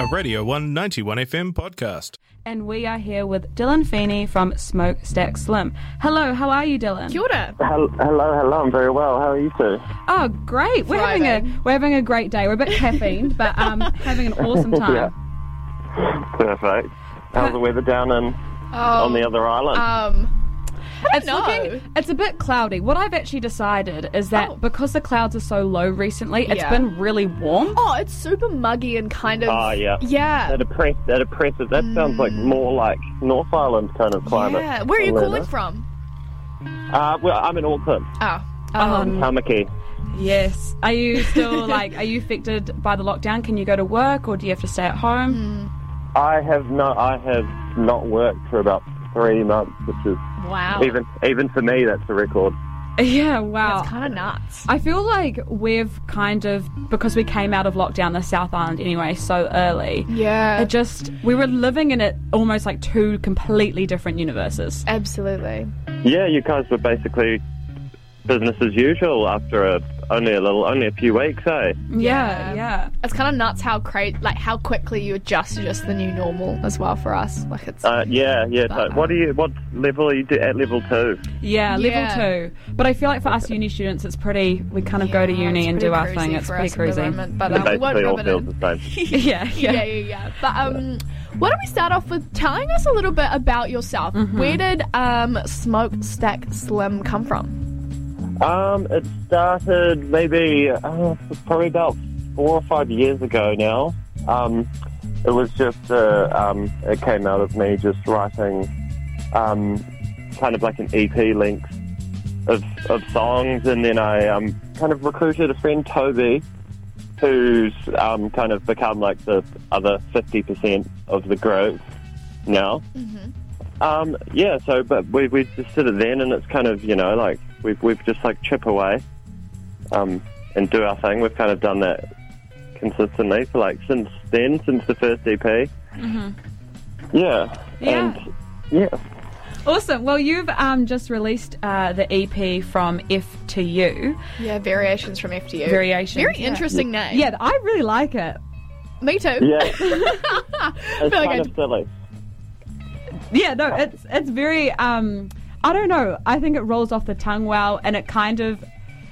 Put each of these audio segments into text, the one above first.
a Radio 191 FM podcast. And we are here with Dylan Feeney from Smokestack Slim. Hello, how are you, Dylan? Kia ora. Hello, hello, hello. I'm very well. How are you two? Oh, great! We're having a we're having a great day. We're a bit caffeined, but um, having an awesome time. Yeah. Perfect. How's the weather down in Oh, on the other island? um, It's know. looking it's a bit cloudy. What I've actually decided is that Oh. because the clouds are so low recently, it's Yeah. been really warm. oh, it's super muggy and kind of. oh yeah. Yeah. That oppress, that oppressive. That sounds like mm. more like North Island kind of climate. Yeah. Where are you calling from? Uh, well, I'm in Auckland, Oh. Um, Tamaki. Yes. Are you still like are you affected by the lockdown? Can you go to work or do you have to stay at home? Mm. I have no, I have not worked for about three months, which is Wow. even even for me that's a record. Yeah, wow. That's kind of nuts. I feel like we've kind of because we came out of lockdown the South Island anyway so early. Yeah. It just we were living in it almost like two completely different universes. Absolutely. Yeah, you guys were basically business as usual after a, only a little, only a few weeks, eh? Yeah, yeah. It's kind of nuts how cra- like how quickly you adjust to just the new normal as well for us. Like it's. Uh, yeah, yeah. But- so what are you? What level are you do- at? Level two. Yeah, level Yeah. two. But I feel like for us uni students, it's pretty. We kind of go to uni and do our cruisy thing. It's pretty us at the cruisy. moment, but It um, we won't basically all rub it feels in. the same. yeah, yeah, yeah. yeah, yeah. But um, why don't we start off with telling us a little bit about yourself? Mm-hmm. Where did um Smokestack Slim come from? Um, it started maybe uh, probably about four or five years ago now. Um, it was just uh, um, it came out of me just writing um, kind of like an EP length of of songs, and then I um, kind of recruited a friend Toby, who's um, kind of become like the other fifty percent of the group now. Um, yeah, so but we we just did it then, and it's kind of you know like we've we've just like chip away, um, and do our thing. We've kind of done that consistently for like since then, since the first EP. Mm-hmm. Yeah, Yeah. and yeah, Awesome. Well, you've um, just released uh, the EP from F to U Yeah, variations from FTU. variations. Very yeah. interesting name. Yeah, I really like it. me too. yeah. it's like kind I- of silly. Yeah, no, it's it's very. Um, I don't know. I think it rolls off the tongue well, and it kind of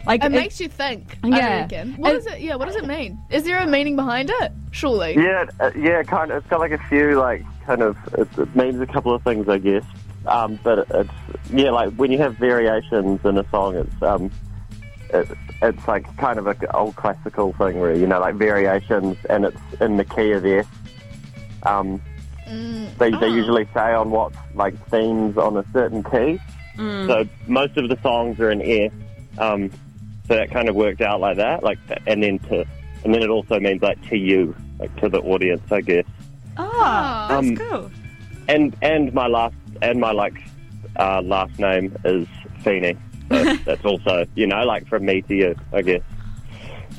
like It makes you think. Yeah. reckon. What It- does it? Yeah. What does it mean? Is there a meaning behind it? Surely. Yeah, uh, yeah, kind of. It's got like a few like kind of. It, it means a couple of things, I guess. Um, but it's yeah, like when you have variations in a song, it's um, it, it's like kind of an old classical thing where you know like variations, and it's in the key of F. Um, they they usually say on what like themes on a certain key. So most of the songs are in F. Um, so that kind of worked out like that, like and then to and then it also means like to you, like to the audience, I guess. Oh, that's Um, cool. And and my last and my like uh, last name is Feeney. So that's also you know like from me to you, I guess.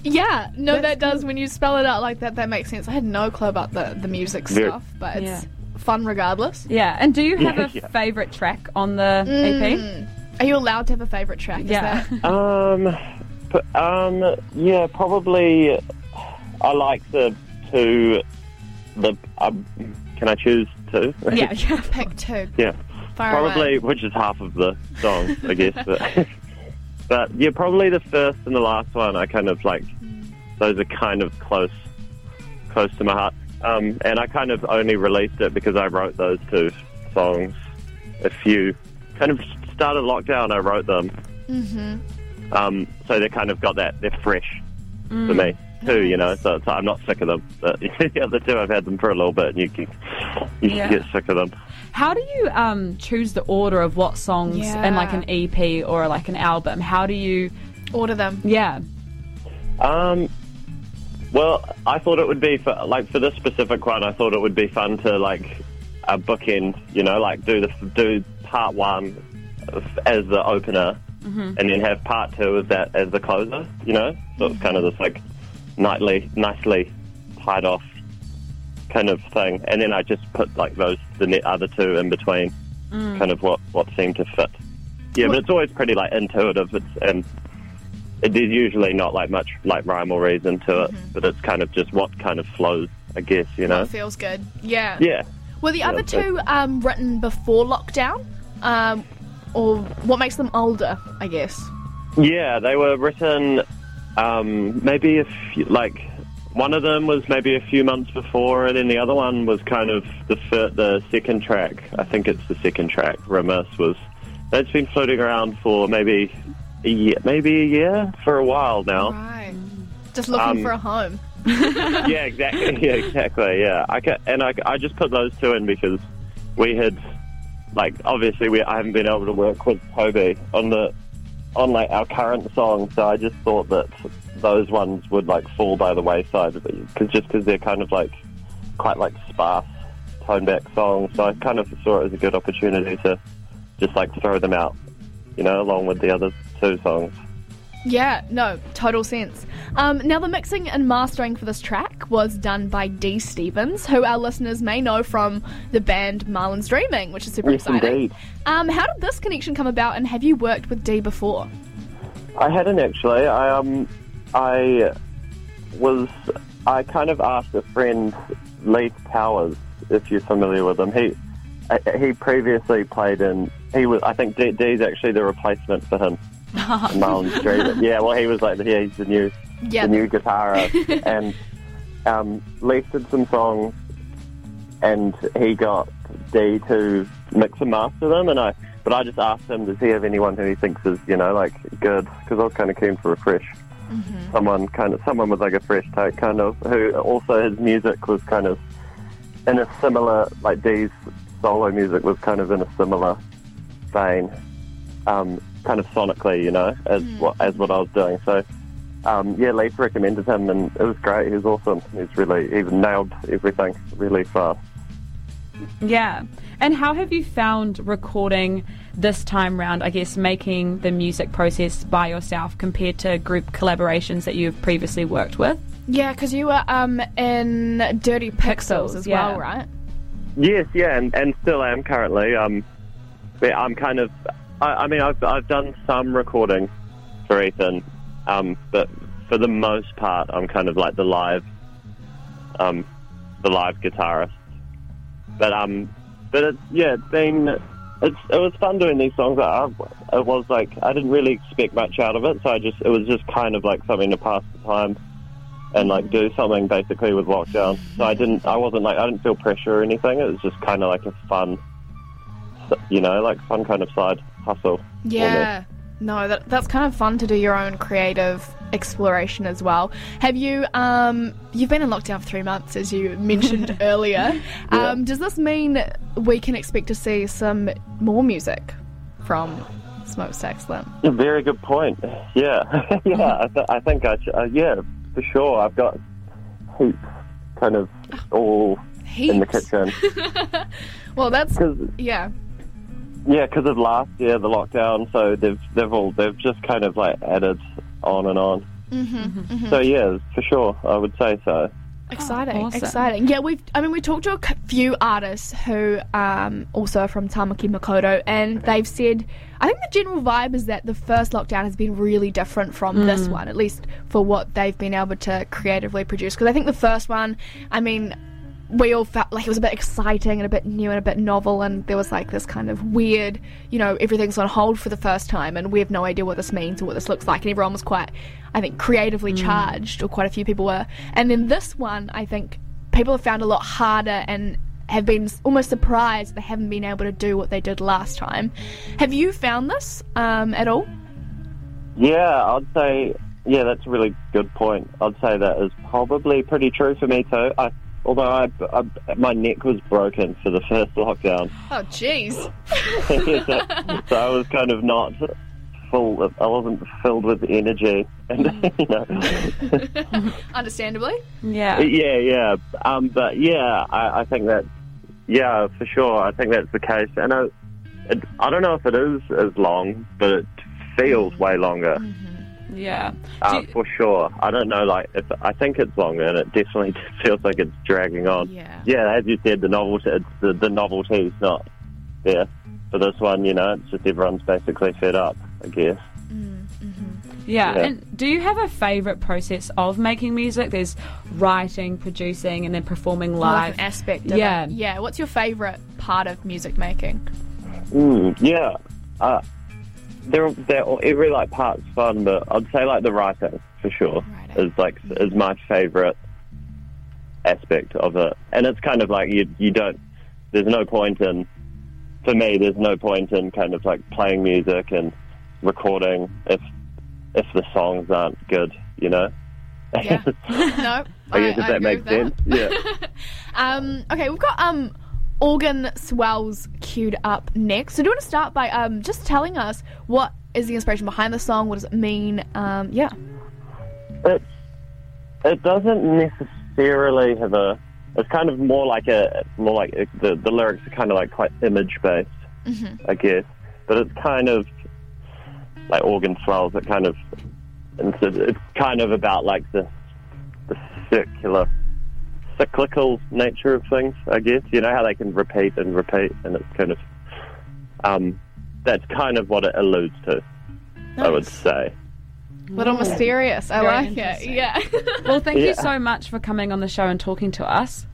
Yeah. No, that does. When you spell it out like that, that makes sense. I had no clue about the the music Very- stuff, but it's Yeah. fun regardless. Yeah, and do you have Yeah, a yeah. favorite track on the EP? Are you allowed to have a favorite track? Is Yeah. that- Um, but, um, yeah, probably. I like the two. The um, can I choose two? Yeah, yeah. Pick two. yeah. Fire Probably, away. which is half of the song, I guess. But, but yeah, probably the first and the last one. I kind of like. Those are kind of close, close to my heart. Um, and I kind of only released it because I wrote those two songs. A few, kind of started lockdown. I wrote them. Mm-hmm. Um, so they kind of got that. They're fresh for me too. You know, so, so I'm not sick of them. But the other two, I've had them for a little bit, and you can you Yeah. can get sick of them. How do you um, choose the order of what songs in like an EP or like an album? How do you? Order them. Yeah, Um, well, I thought it would be for like for this specific one. I thought it would be fun to like a bookend. You know, like do the do part one as the opener, and then have part two as that as the closer. You know, so it's kind of this like nightly, nicely tied off kind of thing. And then I just put like those the net other two in between, kind of what what seemed to fit. Yeah, but it's always pretty like intuitive. It's and it, there's usually not like much like rhyme or reason to it, but it's kind of just what kind of flows, I guess you know. Feels good. Yeah. Yeah. Were the other Yeah, so- two um, written before lockdown? Um, or what makes them older, I guess? Yeah, they were written um, maybe a few, like one of them was maybe a few months before, and then the other one was kind of the fir- the second track. I think it's the second track. Remiss was that's been floating around for maybe a year, maybe a year for a while now. Right. Just looking Um, for a home. yeah, exactly. Yeah, exactly. Yeah, I ca and I, I just put those two in because we had, like, obviously we I haven't been able to work with Toby on the on like our current song, so I just thought that those ones would like fall by the wayside because just because they're kind of like quite like sparse toned back songs, so I kind of saw it as a good opportunity to just like throw them out, you know, along with the other two songs. Yeah, no, total sense. Um, now, the mixing and mastering for this track was done by Dee Stevens, who our listeners may know from the band Marlin's Dreaming, which is super Yes, exciting. indeed. Um, how did this connection come about, and have you worked with Dee before? I hadn't actually. I um, I was. I kind of asked a friend, Leith Powers, if you're familiar with him. He uh, he previously played in. He was. I think D, D's actually the replacement for him. Dream. Yeah. Well, he was like. Yeah, he's the new Yeah. the new guitarist, and um, Leith did some songs, and he got D to mix and master them, and I. But I just asked him, does he have anyone who he thinks is, you know, like good? Because I was kind of keen for a fresh, someone kind of, someone with like a fresh take, kind of, who also his music was kind of in a similar, like D's solo music was kind of in a similar vein, um, kind of sonically, you know, as what as what I was doing. So um, yeah, Leith recommended him, and it was great. He was awesome. He's really he nailed everything really fast. Yeah. And how have you found recording this time round, I guess, making the music process by yourself compared to group collaborations that you've previously worked with? Yeah, because you were um, in Dirty Pixels, Pixels, as yeah. well, right? Yes, yeah, and, and still am currently. Um, but I'm kind of, I, I mean, I've I've done some recording for Ethan, um, but for the most part, I'm kind of like the live, um, the live guitarist. But um, but it's yeah, it's been it's it was fun doing these songs. I, it was like I didn't really expect much out of it, so I just it was just kind of like something to pass the time and like do something basically with lockdown. So I didn't, I wasn't like, I didn't feel pressure or anything. It was just kind of like a fun, you know, like fun kind of side hustle. Yeah. No, that, that's kind of fun to do your own creative exploration as well. Have you, um, you've been in lockdown for three months, as you mentioned earlier. Yeah. Um, does this mean we can expect to see some more music from Smokestack Slim? A very good point. Yeah, yeah. I, th- I think I, sh- uh, yeah, for sure. I've got heaps, kind of all Heaps. in the kitchen. Well, that's, yeah. Yeah, because of last year, the lockdown. So they've they've all they've just kind of like added on and on. Mm-hmm, So yeah, for sure, I would say so. Exciting, awesome. exciting. Yeah, we've. I mean, we talked to a few artists who um, also are from Tamaki Makaurau, and they've said. I think the general vibe is that the first lockdown has been really different from this one, at least for what they've been able to creatively produce. Because I think the first one, I mean, we all felt like it was a bit exciting and a bit new and a bit novel, and there was like this kind of weird, you know, everything's on hold for the first time, and we have no idea what this means or what this looks like, and everyone was quite, I think, creatively charged, or quite a few people were. And then this one, I think people have found a lot harder and have been almost surprised they haven't been able to do what they did last time. Have you found this um, at all? Yeah, I'd say yeah, that's a really good point. I'd say that is probably pretty true for me too. I, although I, I, my neck was broken for the first lockdown, Oh, jeez. so, so I was kind of not full. Of, I wasn't filled with energy, and you know, Understandably. Yeah. yeah, yeah. Um, but yeah, I, I think that yeah, for sure. I think that's the case, and I, it, I don't know if it is as long, but it feels way longer. Yeah. Uh, you- for sure. I don't know, like, if I think it's longer, and it definitely feels like it's dragging on. Yeah. Yeah, as you said, the novelty, it's the, the novelty's not there for this one. You know, it's just everyone's basically fed up, I guess. Yeah. Yeah. And do you have a favourite process of making music? There's writing, producing, and then performing Like live. an aspect of Yeah. it. Yeah. What's your favourite part of music making? Mm, yeah. Uh, they're, they're all, every like part's fun, but I'd say like the writing for sure is like is my favorite aspect of it. And it's kind of like you you don't. There's no point in for me. There's no point in kind of like playing music and recording if if the songs aren't good. You know. Yeah. no. I guess if that agree makes sense. Yeah. Um, okay, we've got um, organ swells queued up next. So do you want to start by um, just telling us what is the inspiration behind the song? What does it mean? Um, yeah. It's it doesn't necessarily have a. It's kind of more like a more like a, the the lyrics are kind of like quite image based, I guess. But it's kind of like organ swells. It kind of and so it's kind of about like the the circular cyclical nature of things. I guess you know how they can repeat and repeat, and it's kind of um that's kind of what it alludes to. I would say. Little mysterious. I Very like it. Yeah. Well, thank you so much for coming on the show and talking to us.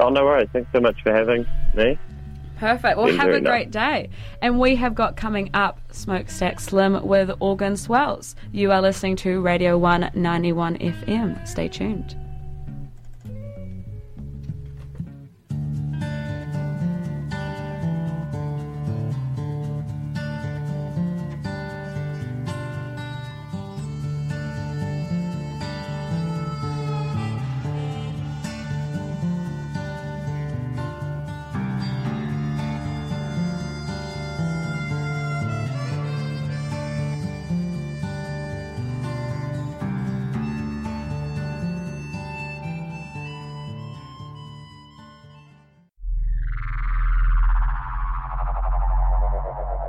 Oh no worries. Thanks so much for having me. Perfect. Well, have a very nice. great day. And we have got coming up Smokestack Slim with Organ Swells. You are listening to Radio 191 FM. Stay tuned.